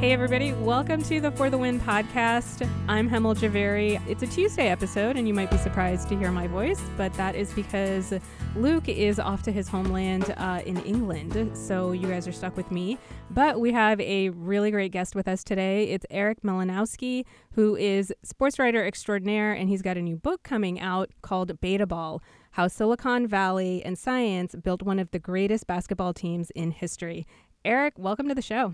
Hey, everybody, welcome to the For the Win podcast. I'm Hemal Jhaveri. It's a Tuesday episode, and you might be surprised to hear my voice, but that is because Luke is off to his homeland uh, in England, so you guys are stuck with me. But we have a really great guest with us today. It's Erik Malinowski, who is sports writer extraordinaire, and he's got a new book coming out called Betaball How Silicon Valley and Science Built One of the Greatest Basketball Teams in History. Erik, welcome to the show.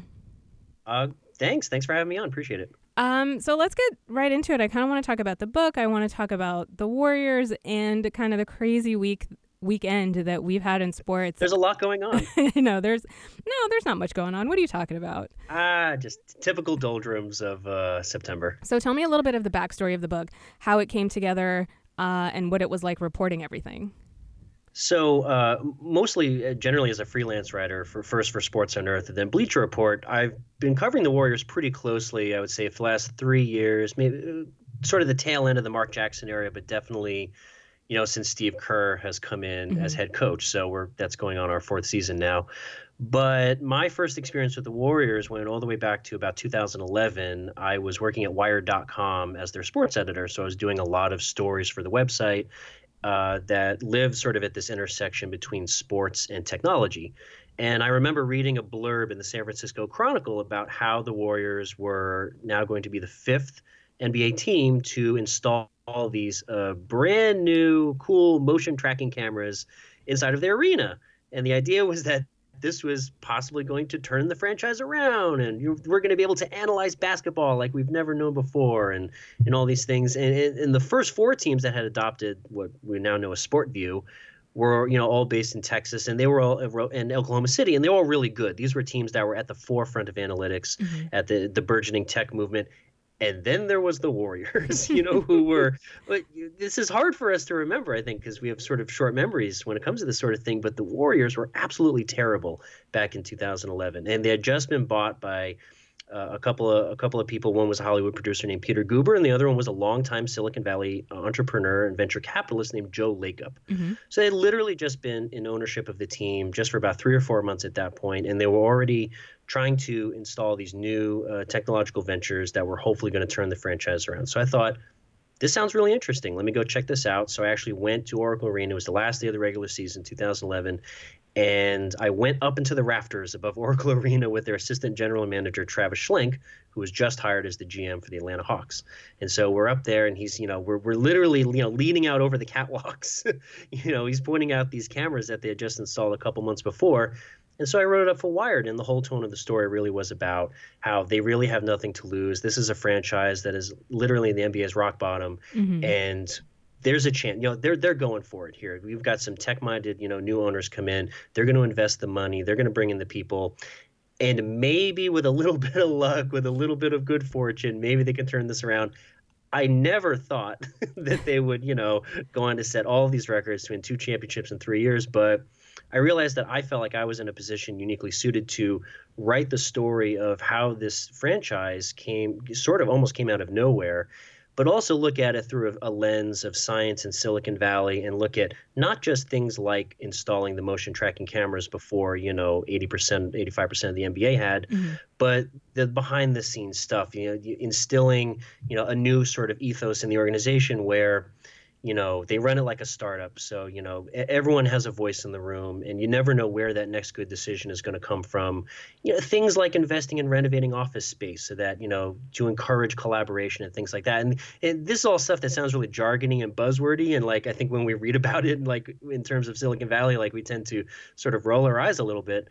Uh, thanks. Thanks for having me on. Appreciate it. Um, so let's get right into it. I kind of want to talk about the book. I want to talk about the Warriors and kind of the crazy week weekend that we've had in sports. There's a lot going on. no, there's no, there's not much going on. What are you talking about? Ah, just typical doldrums of uh, September. So tell me a little bit of the backstory of the book, how it came together, uh, and what it was like reporting everything. So, uh, mostly, uh, generally, as a freelance writer for first for Sports on Earth and then Bleacher Report, I've been covering the Warriors pretty closely. I would say for the last three years, maybe uh, sort of the tail end of the Mark Jackson era, but definitely, you know, since Steve Kerr has come in mm-hmm. as head coach. So we're that's going on our fourth season now. But my first experience with the Warriors went all the way back to about 2011. I was working at Wired.com as their sports editor, so I was doing a lot of stories for the website uh, that live sort of at this intersection between sports and technology. And I remember reading a blurb in the San Francisco Chronicle about how the Warriors were now going to be the fifth NBA team to install these uh, brand new, cool motion tracking cameras inside of their arena. And the idea was that this was possibly going to turn the franchise around and we're going to be able to analyze basketball like we've never known before and and all these things and, and the first four teams that had adopted what we now know as SportVU were you know all based in Texas and they were all in Oklahoma City and they were all really good. These were teams that were at the forefront of analytics mm-hmm. at the the burgeoning tech movement and then there was the warriors you know who were but this is hard for us to remember i think because we have sort of short memories when it comes to this sort of thing but the warriors were absolutely terrible back in 2011 and they had just been bought by uh, a couple of a couple of people. One was a Hollywood producer named Peter Guber, and the other one was a longtime Silicon Valley entrepreneur and venture capitalist named Joe Lacob. Mm-hmm. So they had literally just been in ownership of the team just for about three or four months at that point, and they were already trying to install these new uh, technological ventures that were hopefully going to turn the franchise around. So I thought this sounds really interesting. Let me go check this out. So I actually went to Oracle Arena. It was the last day of the regular season, 2011, and I went up into the rafters above Oracle Arena with their assistant general manager, Travis Schlenk, who was just hired as the GM for the Atlanta Hawks. And so we're up there and he's, you know, we're, we're literally, you know, leaning out over the catwalks. you know, he's pointing out these cameras that they had just installed a couple months before. And so I wrote it up for Wired, and the whole tone of the story really was about how they really have nothing to lose. This is a franchise that is literally in the NBA's rock bottom, mm-hmm. and there's a chance. You know, they're they're going for it here. We've got some tech-minded, you know, new owners come in. They're going to invest the money. They're going to bring in the people, and maybe with a little bit of luck, with a little bit of good fortune, maybe they can turn this around. I never thought that they would, you know, go on to set all these records to win two championships in three years, but. I realized that I felt like I was in a position uniquely suited to write the story of how this franchise came, sort of almost came out of nowhere, but also look at it through a, lens of science in Silicon Valley and look at not just things like installing the motion tracking cameras before, you know, 80%, 85% of the NBA had, mm-hmm. but the behind the scenes stuff, you know, instilling, you know, a new sort of ethos in the organization where you know they run it like a startup. So you know everyone has a voice in the room and you never know where that next good decision is going to come from. You know things like investing in renovating office space so that you know to encourage collaboration and things like that. And, and this is all stuff that sounds really jargony and buzzwordy and like i think when we read about it like in terms of silicon valley like we tend to sort of roll our eyes a little bit.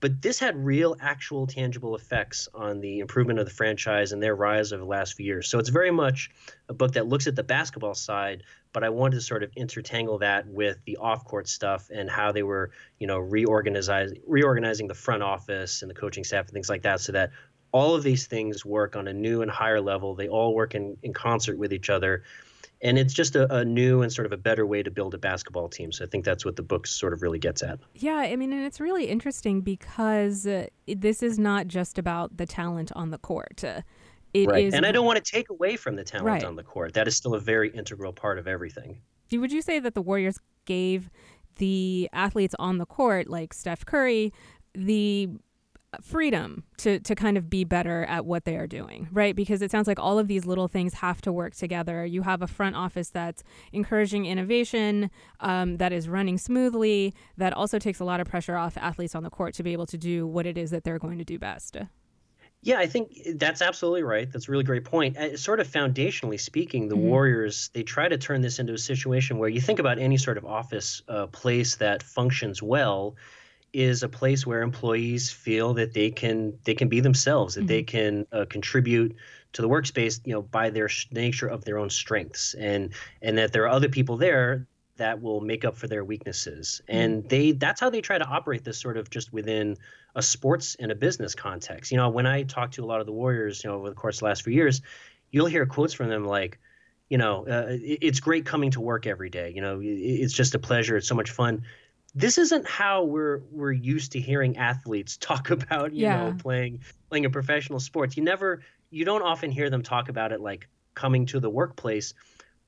But this had real, actual, tangible effects on the improvement of the franchise and their rise over the last few years. So it's very much a book that looks at the basketball side, but I wanted to sort of intertangle that with the off-court stuff and how they were, you know, reorganizing reorganizing the front office and the coaching staff and things like that, so that all of these things work on a new and higher level. They all work in, in concert with each other and it's just a, a, new and sort of a better way to build a basketball team. So I think that's what the book sort of really gets at. Yeah, I mean, and it's really interesting because uh, this is not just about the talent on the court. Uh, it right. Is... and I don't want to take away from the talent right. on the court. That is still a very integral part of everything. Would you say that the Warriors gave the athletes on the court, like Steph Curry, the freedom to to kind of be better at what they are doing, right? Because it sounds like all of these little things have to work together. You have a front office that's encouraging innovation, um, that is running smoothly, that also takes a lot of pressure off athletes on the court to be able to do what it is that they're going to do best. Yeah, I think that's absolutely right. That's a really great point. Uh, sort of foundationally speaking, the mm-hmm. Warriors they try to turn this into a situation where you think about any sort of office uh, place that functions well is a place where employees feel that they can they can be themselves, that mm-hmm. they can uh, contribute to the workspace, you know, by their nature of their own strengths, and and that there are other people there that will make up for their weaknesses, mm-hmm. and they that's how they try to operate this sort of just within a sports and a business context. You know, when I talk to a lot of the Warriors, you know, over the course of the last few years, you'll hear quotes from them like you know, uh, it's great coming to work every day. You know, it's just a pleasure. It's so much fun this isn't how we're we're used to hearing athletes talk about you yeah. know playing playing a professional sports you never you don't often hear them talk about it like coming to the workplace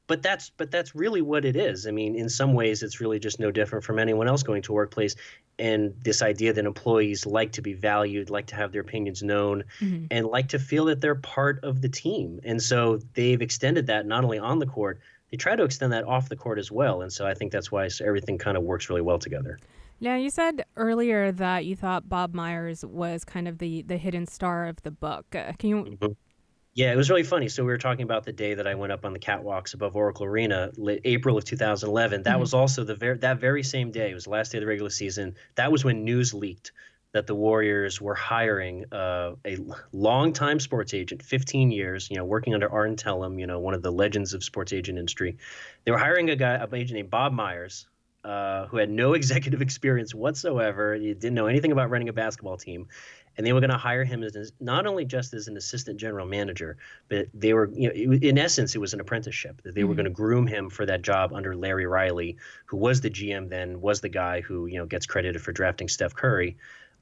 but that's but that's really what it is i mean in some ways it's really just no different from anyone else going to a workplace and this idea that employees like to be valued like to have their opinions known mm-hmm. and like to feel that they're part of the team and so they've extended that not only on the court they try to extend that off the court as well. And so I think that's why everything kind of works really well together. Now, you said earlier that you thought Bob Myers was kind of the, the hidden star of the book. Uh, can you? Mm-hmm. Yeah, it was really funny. So we were talking about the day that I went up on the catwalks above Oracle Arena, April of 2011. That mm-hmm. was also the very that very same day. It was the last day of the regular season. That was when news leaked that the Warriors were hiring uh, a longtime sports agent, 15 years, you know, working under Arn Tellem, you know, one of the legends of sports agent industry. They were hiring a guy, a agent named Bob Myers, uh, who had no executive experience whatsoever. He didn't know anything about running a basketball team, and they were going to hire him as not only just as an assistant general manager, but they were, you know, in essence, it was an apprenticeship. That they mm-hmm. were going to groom him for that job under Larry Riley, who was the GM then, was the guy who you know gets credited for drafting Steph Curry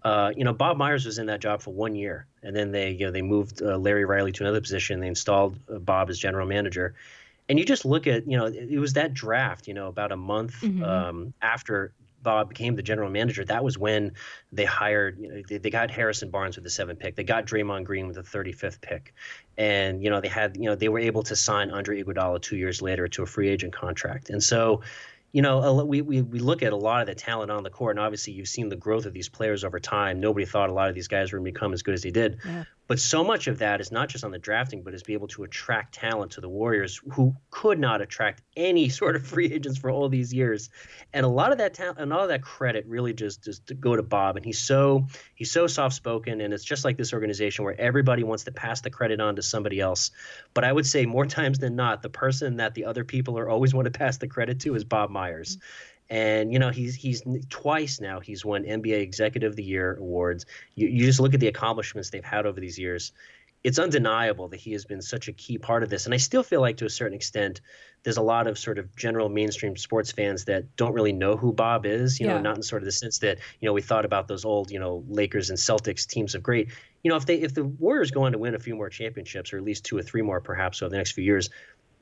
uh, you know, Bob Myers was in that job for one year, and then they, you know, they moved uh, Larry Riley to another position. They installed uh, Bob as general manager, and you just look at, you know, it, it was that draft, you know, about a month mm-hmm. um, after Bob became the general manager. That was when they hired, you know, they, they got Harrison Barnes with the seventh pick. They got Draymond Green with the 35th pick, and you know, they had, you know, they were able to sign Andre Iguodala two years later to a free agent contract, and so you know, we, we, we look at a lot of the talent on the court, and obviously you've seen the growth of these players over time. Nobody thought a lot of these guys were going to become as good as they did. Yeah. But so much of that is not just on the drafting, but is be able to attract talent to the Warriors who could not attract any sort of free agents for all these years. And a lot of that talent and all of that credit really just just to go to Bob. And he's so he's so soft spoken, and it's just like this organization where everybody wants to pass the credit on to somebody else. But I would say more times than not, the person that the other people are always want to pass the credit to is Bob Myers. Mm-hmm and you know he's he's twice now he's won NBA Executive of the Year awards. You, you just look at the accomplishments they've had over these years. It's undeniable that he has been such a key part of this, and I still feel like to a certain extent, there's a lot of sort of general mainstream sports fans that don't really know who Bob is. You yeah. know, not in sort of the sense that you know we thought about those old you know Lakers and Celtics teams of great. You know, if they if the Warriors go on to win a few more championships, or at least two or three more, perhaps over the next few years,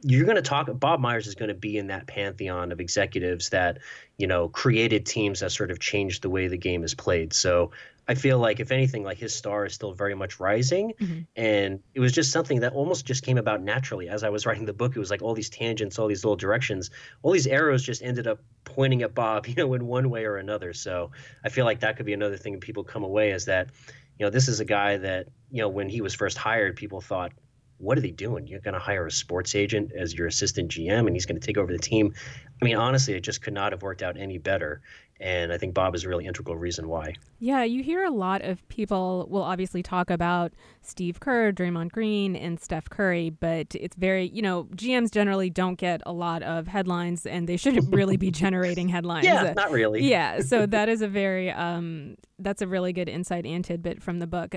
you're going to talk bob myers is going to be in that pantheon of executives that you know created teams that sort of changed the way the game is played. So i feel like if anything like his star is still very much rising. Mm-hmm. and it was just something that almost just came about naturally. As i was writing the book it was like all these tangents all these little directions all these arrows just ended up pointing at bob you know in one way or another. So i feel like that could be another thing people come away is that you know this is a guy that you know when he was first hired people thought what are they doing? You're going to hire a sports agent as your assistant GM and he's going to take over the team. I mean, honestly, it just could not have worked out any better. And I think Bob is a really integral reason why. Yeah, you hear a lot of people will obviously talk about Steve Kerr, Draymond Green, and Steph Curry, but it's very, you know, GMs generally don't get a lot of headlines and they shouldn't really be generating headlines. Yeah, not really. Yeah, so that is a very, um, that's a really good insight and tidbit from the book.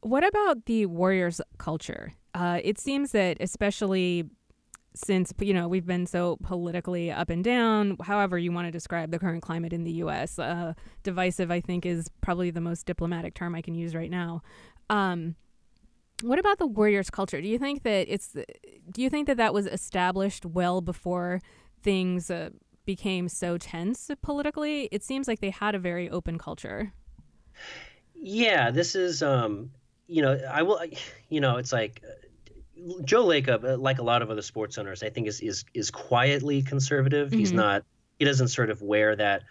What about the Warriors culture? Uh, it seems that, especially since you know we've been so politically up and down, however you want to describe the current climate in the U.S., uh, divisive I think is probably the most diplomatic term I can use right now. Um, what about the Warriors culture? Do you think that it's do you think that that was established well before things uh, became so tense politically? It seems like they had a very open culture. Yeah, this is um, you know, I will, you know, it's like uh, Joe Lacob, uh, like a lot of other sports owners, I think is is is quietly conservative. Mm-hmm. He's not. He doesn't sort of wear that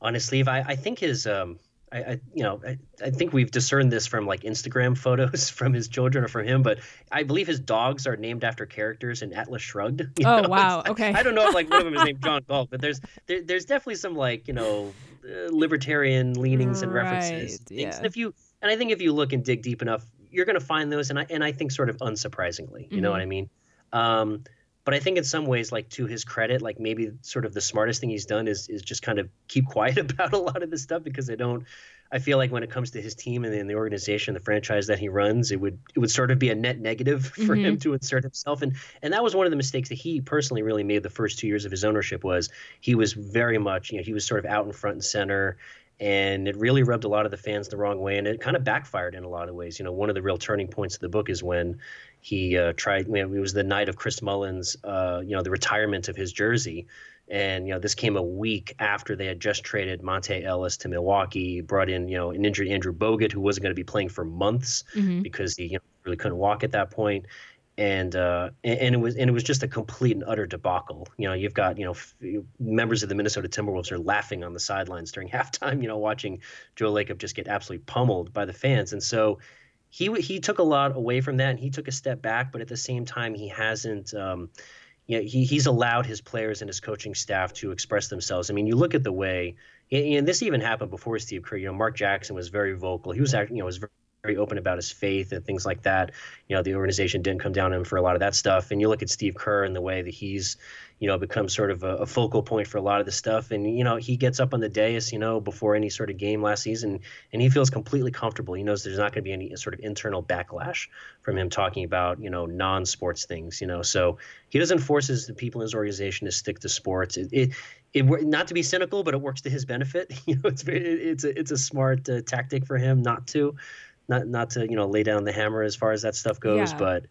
on his sleeve. I, I think his um, I, I, you know I, I think we've discerned this from like Instagram photos from his children or from him, but I believe his dogs are named after characters in Atlas Shrugged. oh know? wow, okay. I don't know if like one of them is named John Galt, but there's there, there's definitely some like you know uh, libertarian leanings and references. Right, yeah. And if you and I think if you look and dig deep enough, you're going to find those, and I and I think sort of unsurprisingly, you mm-hmm. know what I mean. Um, but I think in some ways, like to his credit, like maybe sort of the smartest thing he's done is is just kind of keep quiet about a lot of this stuff because they don't. I feel like when it comes to his team and, and the organization, the franchise that he runs, it would it would sort of be a net negative for mm-hmm. him to insert himself. And and that was one of the mistakes that he personally really made the first two years of his ownership was he was very much you know he was sort of out in front and center and it really rubbed a lot of the fans the wrong way and it kind of backfired in a lot of ways you know one of the real turning points of the book is when he uh, tried you know, it was the night of chris mullin's uh, you know the retirement of his jersey and you know this came a week after they had just traded Monta Ellis to Milwaukee, brought in you know an injured Andrew Bogut who wasn't going to be playing for months mm-hmm. because he you know, really couldn't walk at that point, and uh, and it was and it was just a complete and utter debacle. You know, you've got you know f- members of the Minnesota Timberwolves are laughing on the sidelines during halftime. You know, watching Joe Lacob just get absolutely pummeled by the fans, and so he he took a lot away from that, and he took a step back. But at the same time, he hasn't. Um, you know, he he's allowed his players and his coaching staff to express themselves. I mean, you look at the way, and this even happened before Steve Kerr. You know, Mark Jackson was very vocal. He was, you know, was very very open about his faith and things like that. You know, the organization didn't come down on him for a lot of that stuff. And you look at Steve Kerr and the way that he's, you know, become sort of a, a focal point for a lot of the stuff. And you know, he gets up on the dais, you know, before any sort of game last season, and he feels completely comfortable. He knows there's not going to be any sort of internal backlash from him talking about, you know, non-sports things. You know, so he doesn't force his the people in his organization to stick to sports. It, it, it not to be cynical, but it works to his benefit. You know, it's it's a it's a smart uh, tactic for him not to not not to you know lay down the hammer as far as that stuff goes, yeah. but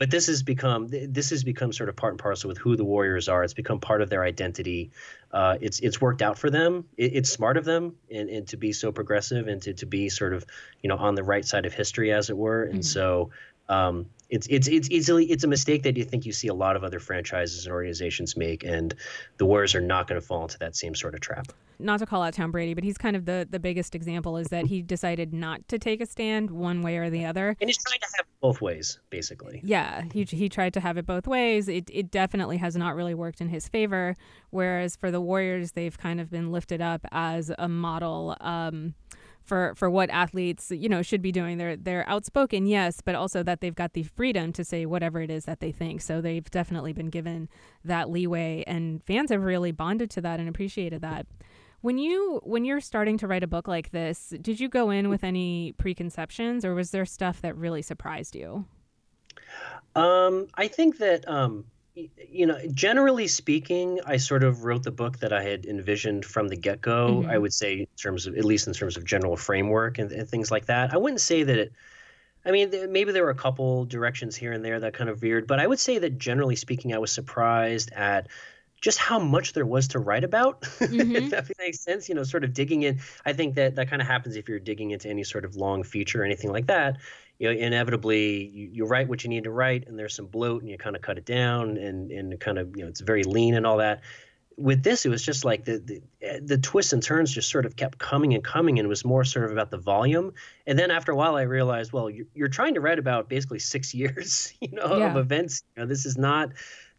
but this has become this has become sort of part and parcel with who the Warriors are. It's become part of their identity. Uh, it's it's worked out for them. It, it's smart of them and, and to be so progressive and to, to be sort of you know on the right side of history as it were. And mm-hmm. so um, it's it's it's easily it's a mistake that you think you see a lot of other franchises and organizations make, and the Warriors are not going to fall into that same sort of trap. Not to call out Tom Brady, but he's kind of the the biggest example is that he decided not to take a stand one way or the other, and he's trying to have both ways, basically. Yeah, he he tried to have it both ways. It it definitely has not really worked in his favor. Whereas for the Warriors, they've kind of been lifted up as a model. Um, for for what athletes you know should be doing. They're they're outspoken, yes, but also that they've got the freedom to say whatever it is that they think. So they've definitely been given that leeway, and fans have really bonded to that and appreciated that. When you when you're starting to write a book like this, did you go in with any preconceptions, or was there stuff that really surprised you? Um, I think that um, you know, generally speaking, I sort of wrote the book that I had envisioned from the get go. Mm-hmm. I would say, in terms of at least in terms of general framework and, and things like that. I wouldn't say that it. I mean, maybe there were a couple directions here and there that kind of veered, but I would say that generally speaking, I was surprised at just how much there was to write about. Mm-hmm. if that makes sense, you know, sort of digging in. I think that that kind of happens if you're digging into any sort of long feature or anything like that you know, inevitably you, you write what you need to write, and there's some bloat, and you kind of cut it down, and and kind of you know it's very lean and all that. With this, it was just like the, the the twists and turns just sort of kept coming and coming, and it was more sort of about the volume. And then after a while, I realized, well, you're, you're trying to write about basically six years, you know, yeah. of events. You know, this is not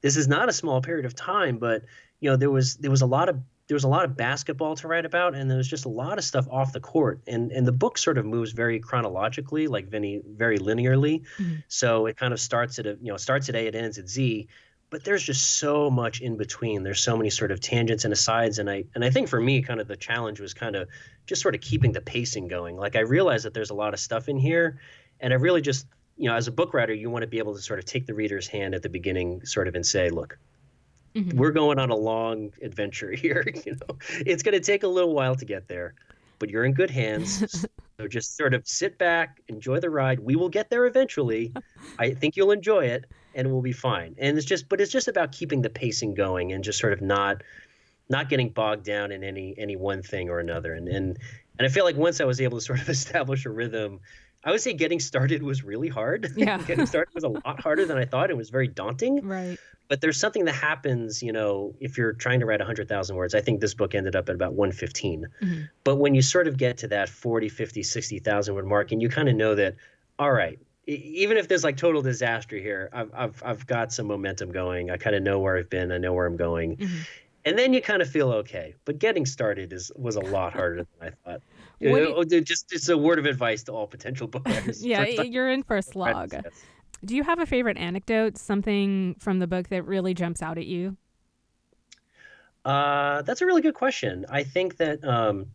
this is not a small period of time, but you know there was there was a lot of there was a lot of basketball to write about, and there was just a lot of stuff off the court. And and the book sort of moves very chronologically, like Vinny, very linearly. Mm-hmm. So it kind of starts at a you know starts at A, it ends at Z. But there's just so much in between. There's so many sort of tangents and asides, and I and I think for me, kind of the challenge was kind of just sort of keeping the pacing going. Like I realized that there's a lot of stuff in here, and I really just you know as a book writer, you want to be able to sort of take the reader's hand at the beginning, sort of, and say, look, Mm-hmm. We're going on a long adventure here. You know, it's going to take a little while to get there, but you're in good hands. so just sort of sit back, enjoy the ride. We will get there eventually. I think you'll enjoy it, and we'll be fine. And it's just, but it's just about keeping the pacing going and just sort of not not getting bogged down in any any one thing or another and and And I feel like once I was able to sort of establish a rhythm, I would say getting started was really hard. Yeah. getting started was a lot harder than I thought. It was very daunting. Right. But there's something that happens, you know, if you're trying to write 100,000 words. I think this book ended up at about 115. Mhm. But when you sort of get to that 40, 50, 60,000 word mark, and you kind of know that, all right, even if there's like total disaster here, I've, I've, I've got some momentum going. I kind of know where I've been. I know where I'm going. Mhm. And then you kind of feel okay. But getting started is was a lot harder than I thought. What do you- Uh, just it's a word of advice to all potential writers. Yeah, you're in for a slog. yes. Do you have a favorite anecdote, something from the book that really jumps out at you? Uh, that's a really good question. I think that um,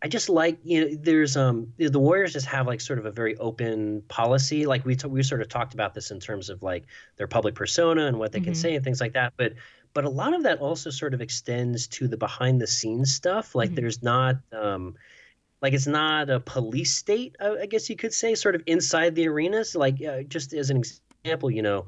I just like you know there's um the Warriors just have like sort of a very open policy. Like we t- we sort of talked about this in terms of like their public persona and what they can Mhm. say and things like that. But but a lot of that also sort of extends to the behind the scenes stuff. Like Mhm. there's not um like it's not a police state, I, I guess you could say, sort of inside the arenas. Like uh, just as an example, you know,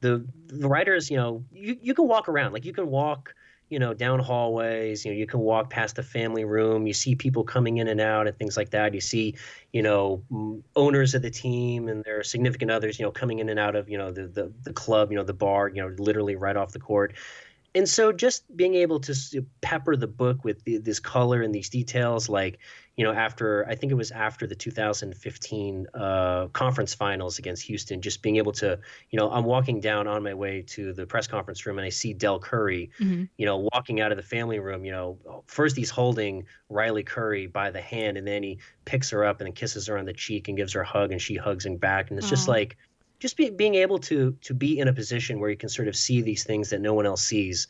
the the writers, you know, you you can walk around, like you can walk, you know, down hallways. You know, you can walk past the family room. You see people coming in and out and things like that. You see, you know, owners of the team and their significant others, you know, coming in and out of you know the the the club, you know, the bar, you know, literally right off the court. And so just being able to pepper the book with the, this color and these details, like you know, after I think it was after the 2015 uh, conference finals against Houston, just being able to, you know, I'm walking down on my way to the press conference room and I see Del Curry, Mhm. you know, walking out of the family room. You know, first he's holding Riley Curry by the hand and then he picks her up and kisses her on the cheek and gives her a hug and she hugs him back. And it's just like, just be, being able to to be in a position where you can sort of see these things that no one else sees.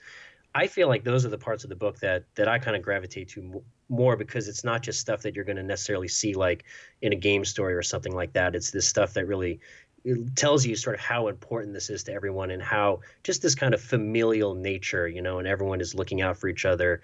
I feel like those are the parts of the book that that I kind of gravitate to more because it's not just stuff that you're going to necessarily see like in a game story or something like that. It's this stuff that really tells you sort of how important this is to everyone and how just this kind of familial nature, you know, and everyone is looking out for each other.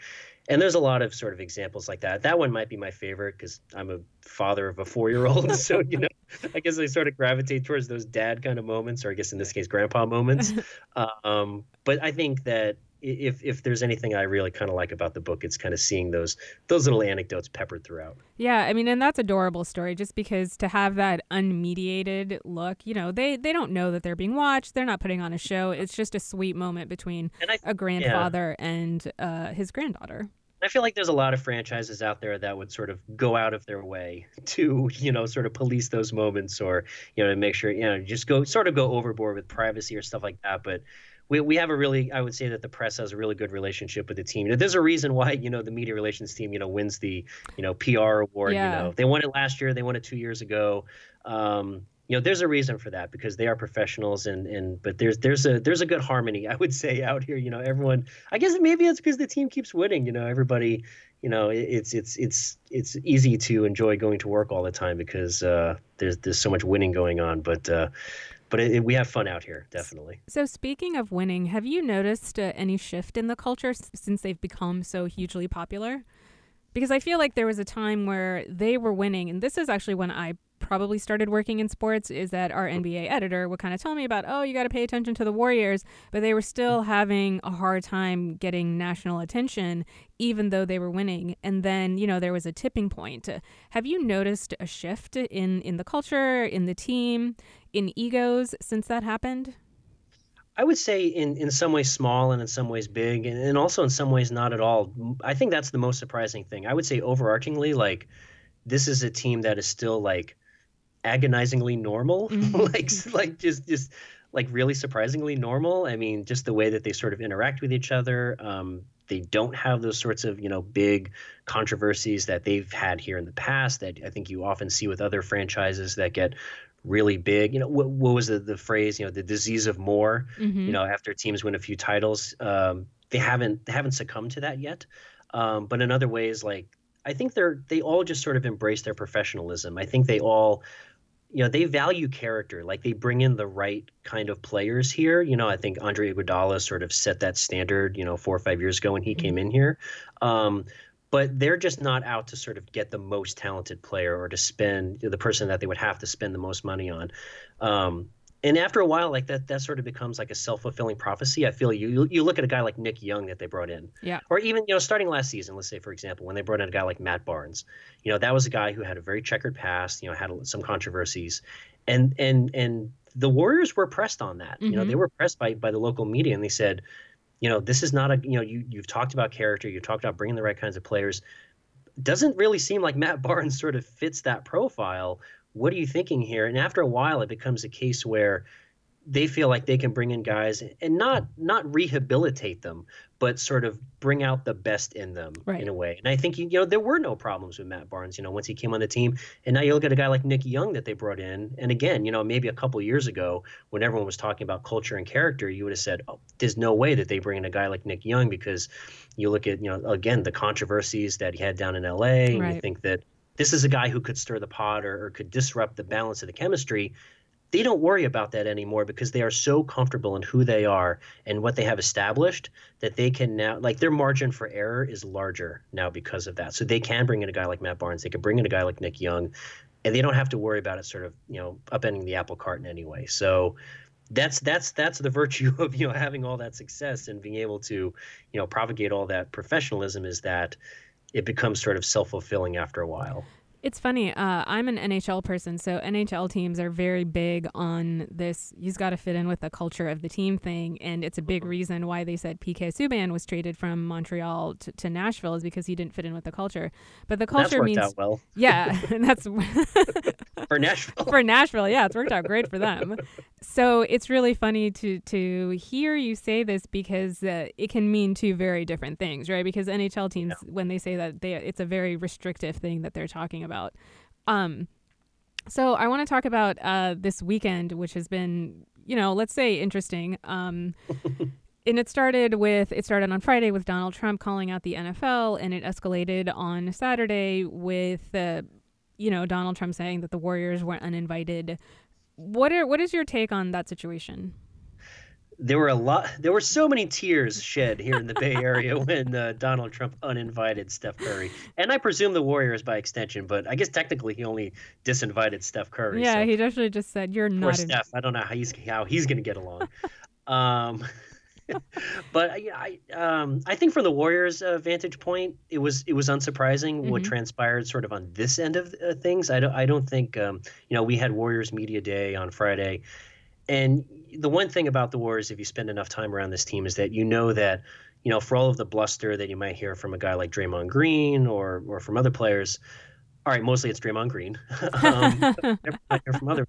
And there's a lot of sort of examples like that. That one might be my favorite because I'm a father of a four year old. so, you know, I guess I sort of gravitate towards those dad kind of moments, or I guess in this case, grandpa moments. um, but I think that if if there's anything I really kind of like about the book, it's kind of seeing those those little anecdotes peppered throughout. Yeah, I mean, and that's adorable story. Just because to have that unmediated look, you know, they they don't know that they're being watched. They're not putting on a show. It's just a sweet moment between I a grandfather and uh, his granddaughter. I feel like there's a lot of franchises out there that would sort of go out of their way to, you know, sort of police those moments or, you know, to make sure, you know, just go sort of go overboard with privacy or stuff like that. But we, we have a really, I would say that the press has a really good relationship with the team. There's a reason why, you know, the media relations team, you know, wins the, you know, PR award. Yeah. You know, they won it last year, they won it two years ago. Um, you know, there's a reason for that because they are professionals and and but there's there's a there's a good harmony I would say out here. You know, everyone. I guess maybe it's because the team keeps winning. You know, everybody. You know, it's it's it's it's easy to enjoy going to work all the time because uh, there's there's so much winning going on. But uh, but it, it- we have fun out here, definitely. So, speaking of winning, have you noticed uh, any shift in the culture s- since they've become so hugely popular? Because I feel like there was a time where they were winning, and this is actually when I probably started working in sports. Is that our NBA editor would kind of tell me about, oh, you got to pay attention to the Warriors, but they were still mm. having a hard time getting national attention, even though they were winning. And then, you know, there was a tipping point. Have you noticed a shift in in the culture, in the team, in egos since that happened? I would say in, in some ways small and in some ways big, and, and also in some ways not at all. I think that's the most surprising thing. I would say overarchingly, like this is a team that is still like agonizingly normal, Mhm. like like just just like really surprisingly normal. I mean, just the way that they sort of interact with each other. Um, they don't have those sorts of you know big controversies that they've had here in the past that I think you often see with other franchises that get really big. You know, what, what was the, the phrase? You know, the disease of more Mm-hmm. you know after teams win a few titles um, they haven't they haven't succumbed to that yet um, but in other ways like i think they're they all just sort of embrace their professionalism i think they all you know they value character like they bring in the right kind of players here. You know i think andre iguodala sort of set that standard you know four or five years ago when he Mm-hmm. came in here. Um, but they're just not out to sort of get the most talented player or to spend the person that they would have to spend the most money on. Um, and after a while, like that, that sort of becomes like a self fulfilling prophecy. I feel you you look at a guy like Nick Young that they brought in, yeah, or even you know starting last season, let's say for example, when they brought in a guy like Matt Barnes, you know that was a guy who had a very checkered past, you know had some controversies, and and and the Warriors were pressed on that. Mm-hmm. You know they mm-hmm. were pressed by by the local media, and they said, you know this is not a you know you you've talked about character, you've talked about bringing the right kinds of players. Doesn't really seem like Matt Barnes sort of fits that profile. What are you thinking here? And after a while, it becomes a case where they feel like they can bring in guys and not not rehabilitate them, but sort of bring out the best in them right. in a way. And I think you know there were no problems with Matt Barnes, you know, once he came on the team. And now you look at a guy like Nick Young that they brought in, and again, you know, maybe a couple years ago when everyone was talking about culture and character, you would have said, "Oh, there's no way that they bring in a guy like Nick Young because you look at you know again the controversies that he had down in L.A. and right. you think that this is a guy who could stir the pot or, or could disrupt the balance of the chemistry they don't worry about that anymore because they are so comfortable in who they are and what they have established that they can now like their margin for error is larger now because of that. So they can bring in a guy like Matt Barnes, they can bring in a guy like Nick Young, and they don't have to worry about it sort of, you know, upending the apple cart in any way. So that's that's that's the virtue of you know having all that success and being able to you know propagate all that professionalism is that it becomes sort of self-fulfilling after a while it's funny. Uh, I'm an NHL person, so NHL teams are very big on this. You've got to fit in with the culture of the team thing, and it's a big mm-hmm. reason why they said PK Subban was traded from Montreal to, to, Nashville is because he didn't fit in with the culture. But the culture means well. Yeah, and that's for Nashville. for Nashville, yeah, it's worked out great for them. So it's really funny to to hear you say this because uh, it can mean two very different things, right? Because NHL teams, yeah. when they say that they, it's a very restrictive thing that they're talking about. Um, so I want to talk about uh, this weekend, which has been, you know, let's say interesting. Um, and it started with it started on Friday with Donald Trump calling out the NFL, and it escalated on Saturday with, uh, you know, Donald Trump saying that the Warriors were uninvited. What are what is your take on that situation? there were a lot there were so many tears shed here in the bay area when uh, donald trump uninvited steph curry and i presume the warriors by extension but i guess technically he only disinvited steph curry yeah so. he definitely just said you're Poor not steph i don't know how he's how he's gonna get along um, but I, I, um, I think from the Warriors' uh, vantage point, it was it was unsurprising mm-hmm. what transpired sort of on this end of uh, things. I don't I don't think um, you know we had Warriors Media Day on Friday, and the one thing about the Warriors, if you spend enough time around this team, is that you know that, you know, for all of the bluster that you might hear from a guy like Draymond Green or or from other players, all right, mostly it's Draymond Green. um, hear from others.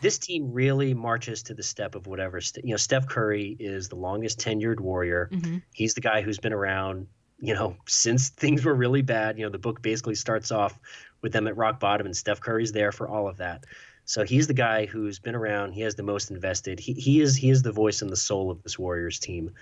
This team really marches to the step of whatever. you know, Steph Curry is the longest tenured Warrior. Mm-hmm. He's the guy who's been around, you know, since things were really bad. You know, the book basically starts off with them at rock bottom, and Steph Curry's there for all of that. So he's the guy who's been around. He has the most invested. He, he is he is the voice and the soul of this Warriors team.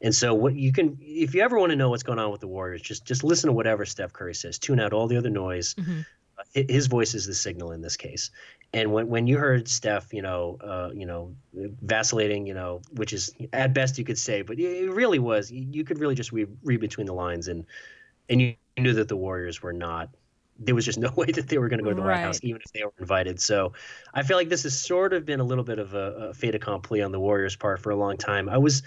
And so what you can if you ever want to know what's going on with the Warriors, just just listen to whatever Steph Curry says. Tune out all the other noise. Mm-hmm. Uh, his voice is the signal in this case. And when, when you heard Steph, you know, uh, you know, vacillating, you know, which is at best you could say, but it really was. You could really just read, read between the lines, and and you knew that the Warriors were not there was just no way that they were going to go to the right. White House, even if they were invited. So I feel like this has sort of been a little bit of a, a fait accompli on the Warriors' part for a long time. I was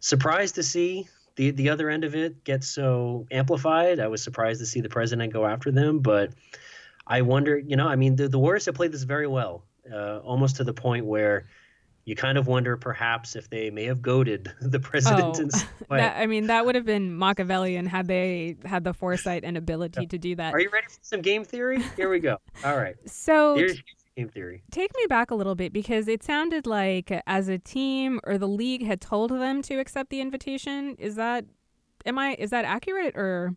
surprised to see the the other end of it get so amplified. I was surprised to see the president go after them, but I wonder, you know, I mean, the, the Warriors have played this very well, uh, almost to the point where you kind of wonder perhaps if they may have goaded the president. Oh, that, I mean, that would have been Machiavellian had they had the foresight and ability yeah. to do that. Are you ready for some game theory? Here we go. All right. So here's game theory. Take me back a little bit because it sounded like as a team or the league had told them to accept the invitation. Is that am I is that accurate or?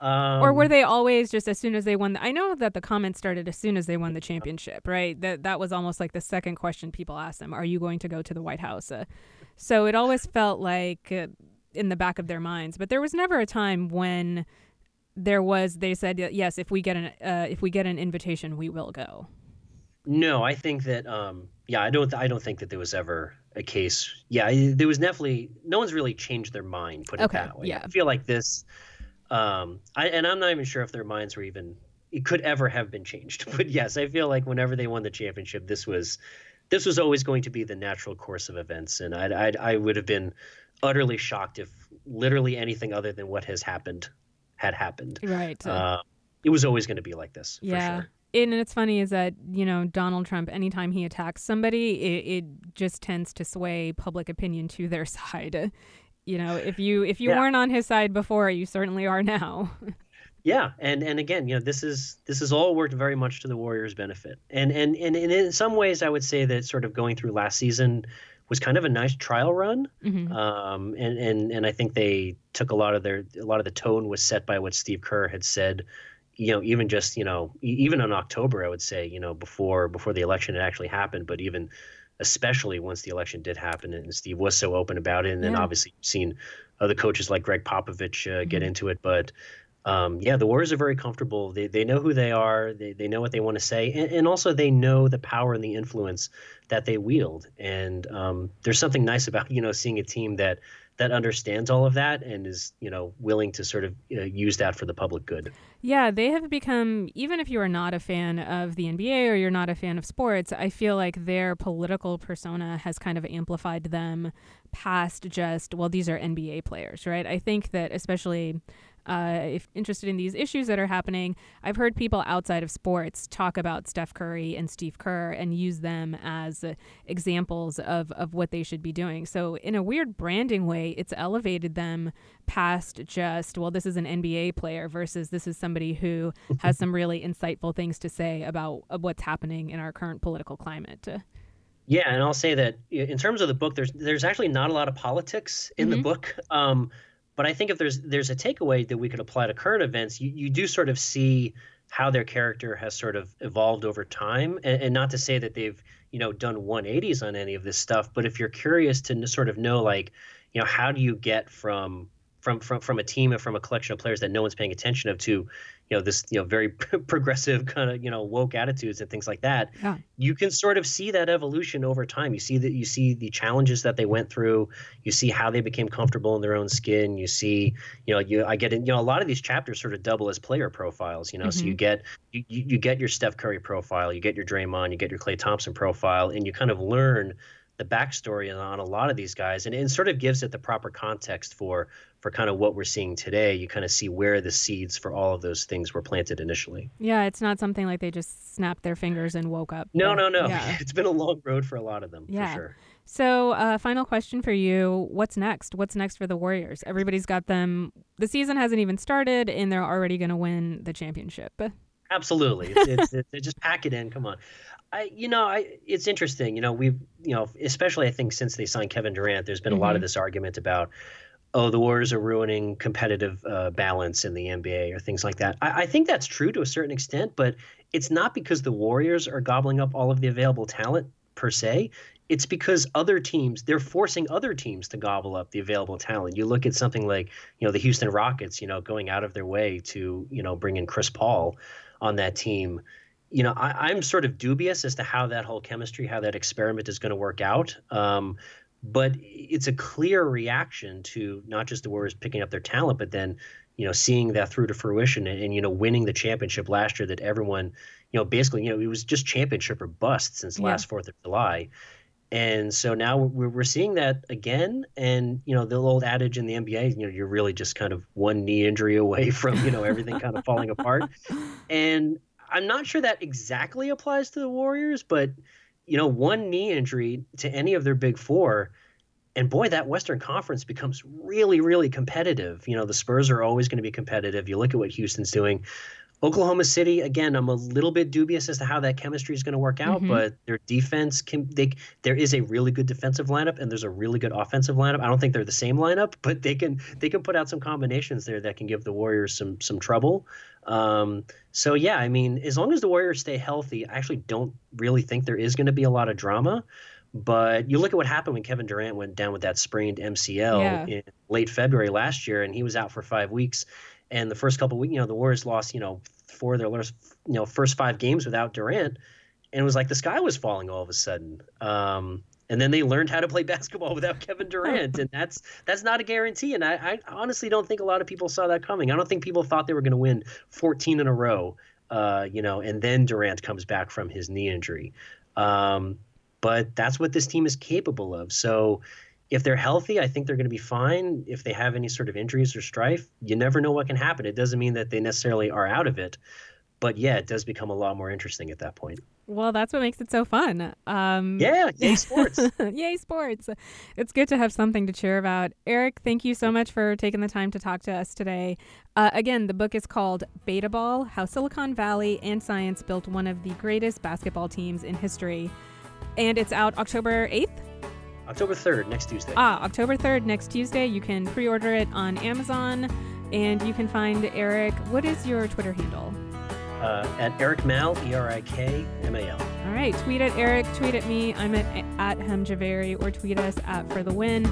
Um, or were um, they always just as soon as they won? The, I know that the comments started as soon as they won the championship, right? That that was almost like the second question people asked them: "Are you going to go to the White House?" Uh, so it always felt like uh, in the back of their minds, but there was never a time when there was. They said, "Yes, if we get an uh, if we get an invitation, we will go." No, I think that um, yeah, I don't I don't think that there was ever a case. Yeah, there was definitely no one's really changed their mind. Put it okay, that way. Yeah. I feel like this um, I, and I'm not even sure if their minds were even it could ever have been changed. But yes, I feel like whenever they won the championship, this was this was always going to be the natural course of events, and I'd I would have been utterly shocked if literally anything other than what has happened had happened. Right. Uh, it was always going to be like this. Yeah. Sure. And it's funny is that you know Donald Trump, anytime he attacks somebody, it, it just tends to sway public opinion to their side. You know, if you if you Yeah. weren't on his side before, you certainly are now. Yeah, and and again, you know, this is this has all worked very much to the Warriors' benefit, and and and, and in some ways, I would say that sort of going through last season was kind of a nice trial run, Mhm. um, and and and I think they took a lot of their a lot of the tone was set by what Steve Kerr had said, you know, even just you know even in October, I would say, you know, before before the election had actually happened, but even especially once the election did happen and Steve was so open about it, and then Yeah. obviously you've seen other coaches like Gregg Popovich uh, get Mhm. into it, but um, yeah, the Warriors are very comfortable. They, they know who they are. They, they know what they want to say, and, and also they know the power and the influence that they wield. And um, there's something nice about you know seeing a team that that understands all of that and is you know willing to sort of uh, use that for the public good. Yeah, they have become, even if you are not a fan of the NBA or you're not a fan of sports, I feel like their political persona has kind of amplified them past just, well, these are NBA players, right? I think that especially. Uh, if interested in these issues that are happening, I've heard people outside of sports talk about Steph Curry and Steve Kerr and use them as uh, examples of, of what they should be doing. So, in a weird branding way, it's elevated them past just, well, this is an NBA player versus this is somebody who has some really insightful things to say about uh, what's happening in our current political climate. Yeah, and I'll say that in terms of the book, there's there's actually not a lot of politics in the Mhm. book. Um, but I think if there's there's a takeaway that we could apply to current events, you, you do sort of see how their character has sort of evolved over time, and, and not to say that they've you know done 180s on any of this stuff, but if you're curious to sort of know like you know how do you get from from from from a team and from a collection of players that no one's paying attention of to you know this you know very progressive kind of you know woke attitudes and things like that Yeah. you can sort of see that evolution over time. You see that you see the challenges that they went through. You see how they became comfortable in their own skin. You see you know you i get in you know a lot of these chapters sort of double as player profiles you know so you mm-hmm. get you, you you get your steph curry profile you get your draymond you get your klay thompson profile and you kind of learn the backstory on a lot of these guys and it sort of gives it the proper context for for kind of what we're seeing today you kind of see where the seeds for all of those things were planted initially Yeah, it's not something like they just snapped their fingers and woke up. no But, no no Yeah. it's been a long road for a lot of them Yeah. for sure So, uh, final question for you: What's next? What's next for the Warriors? Everybody's got them. The season hasn't even started, and they're already going to win the championship. Absolutely, it's, it's, it's, just pack it in. Come on, I you know I it's interesting. You know we've you know especially I think since they signed Kevin Durant, there's been a lot of Mhm. this argument about oh the Warriors are ruining competitive uh, balance in the NBA or things like that. I, I think that's true to a certain extent, but it's not because the Warriors are gobbling up all of the available talent per se. It's because other teams they're forcing other teams to gobble up the available talent. You look at something like you know the Houston Rockets, you know going out of their way to you know bring in Chris Paul on that team. You know, I, I'm sort of dubious as to how that whole chemistry, how that experiment is going to work out. Um, but it's a clear reaction to not just the Warriors picking up their talent, but then you know seeing that through to fruition and, and you know winning the championship last year that everyone you know basically you know it was just championship or bust since Yeah. last Fourth of July. And so now we're, we're seeing that again. And, you know, the old adage in the NBA, you know, you're really just kind of one knee injury away from, you know, everything kind of falling apart. And I'm not sure that exactly applies to the Warriors, but, you know, one knee injury to any of their big four. And boy, that Western Conference becomes really, really competitive. You know, the Spurs are always going to be competitive. You look at what Houston's doing. Oklahoma City, again, I'm a little bit dubious as to how that chemistry is going to work out, Mhm. but their defense can they there is a really good defensive lineup and there's a really good offensive lineup. I don't think they're the same lineup, but they can they can put out some combinations there that can give the Warriors some some trouble. Um, so yeah, I mean, as long as the Warriors stay healthy, I actually don't really think there is going to be a lot of drama. But you look at what happened when Kevin Durant went down with that sprained MCL Yeah. in late February last year, and he was out for five weeks. And the first couple weeks, you know, the Warriors lost, you know, four of their you know, first five games without Durant, and it was like the sky was falling all of a sudden. Um, and then they learned how to play basketball without Kevin Durant, and that's that's not a guarantee. And I, I honestly don't think a lot of people saw that coming. I don't think people thought they were going to win 14 in a row, uh, you know, and then Durant comes back from his knee injury. Um, but that's what this team is capable of. So if they're healthy, I think they're going to be fine. If they have any sort of injuries or strife, you never know what can happen. It doesn't mean that they necessarily are out of it, but yeah, it does become a lot more interesting at that point. Well, that's what makes it so fun. Um, yeah, yay sports. yay sports. It's good to have something to cheer about. Erik, thank you so much for taking the time to talk to us today. Uh, again, the book is called Betaball How Silicon Valley and Science Built One of the Greatest Basketball Teams in History. And it's out October 8th. October 3rd, next Tuesday. Ah, October 3rd, next Tuesday. You can pre order it on Amazon and you can find Erik. What is your Twitter handle? uh, at Erik Mal, E R I K M A L. All right, tweet at Erik, tweet at me. I'm at at Hemjhaveri, or tweet us at For the Win.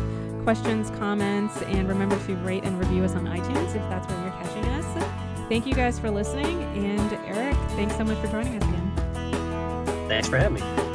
Questions, comments, and remember to rate and review us on iTunes if that's where you're catching us. Thank you guys for listening, and Erik, thanks so much for joining us again. Thanks for having me.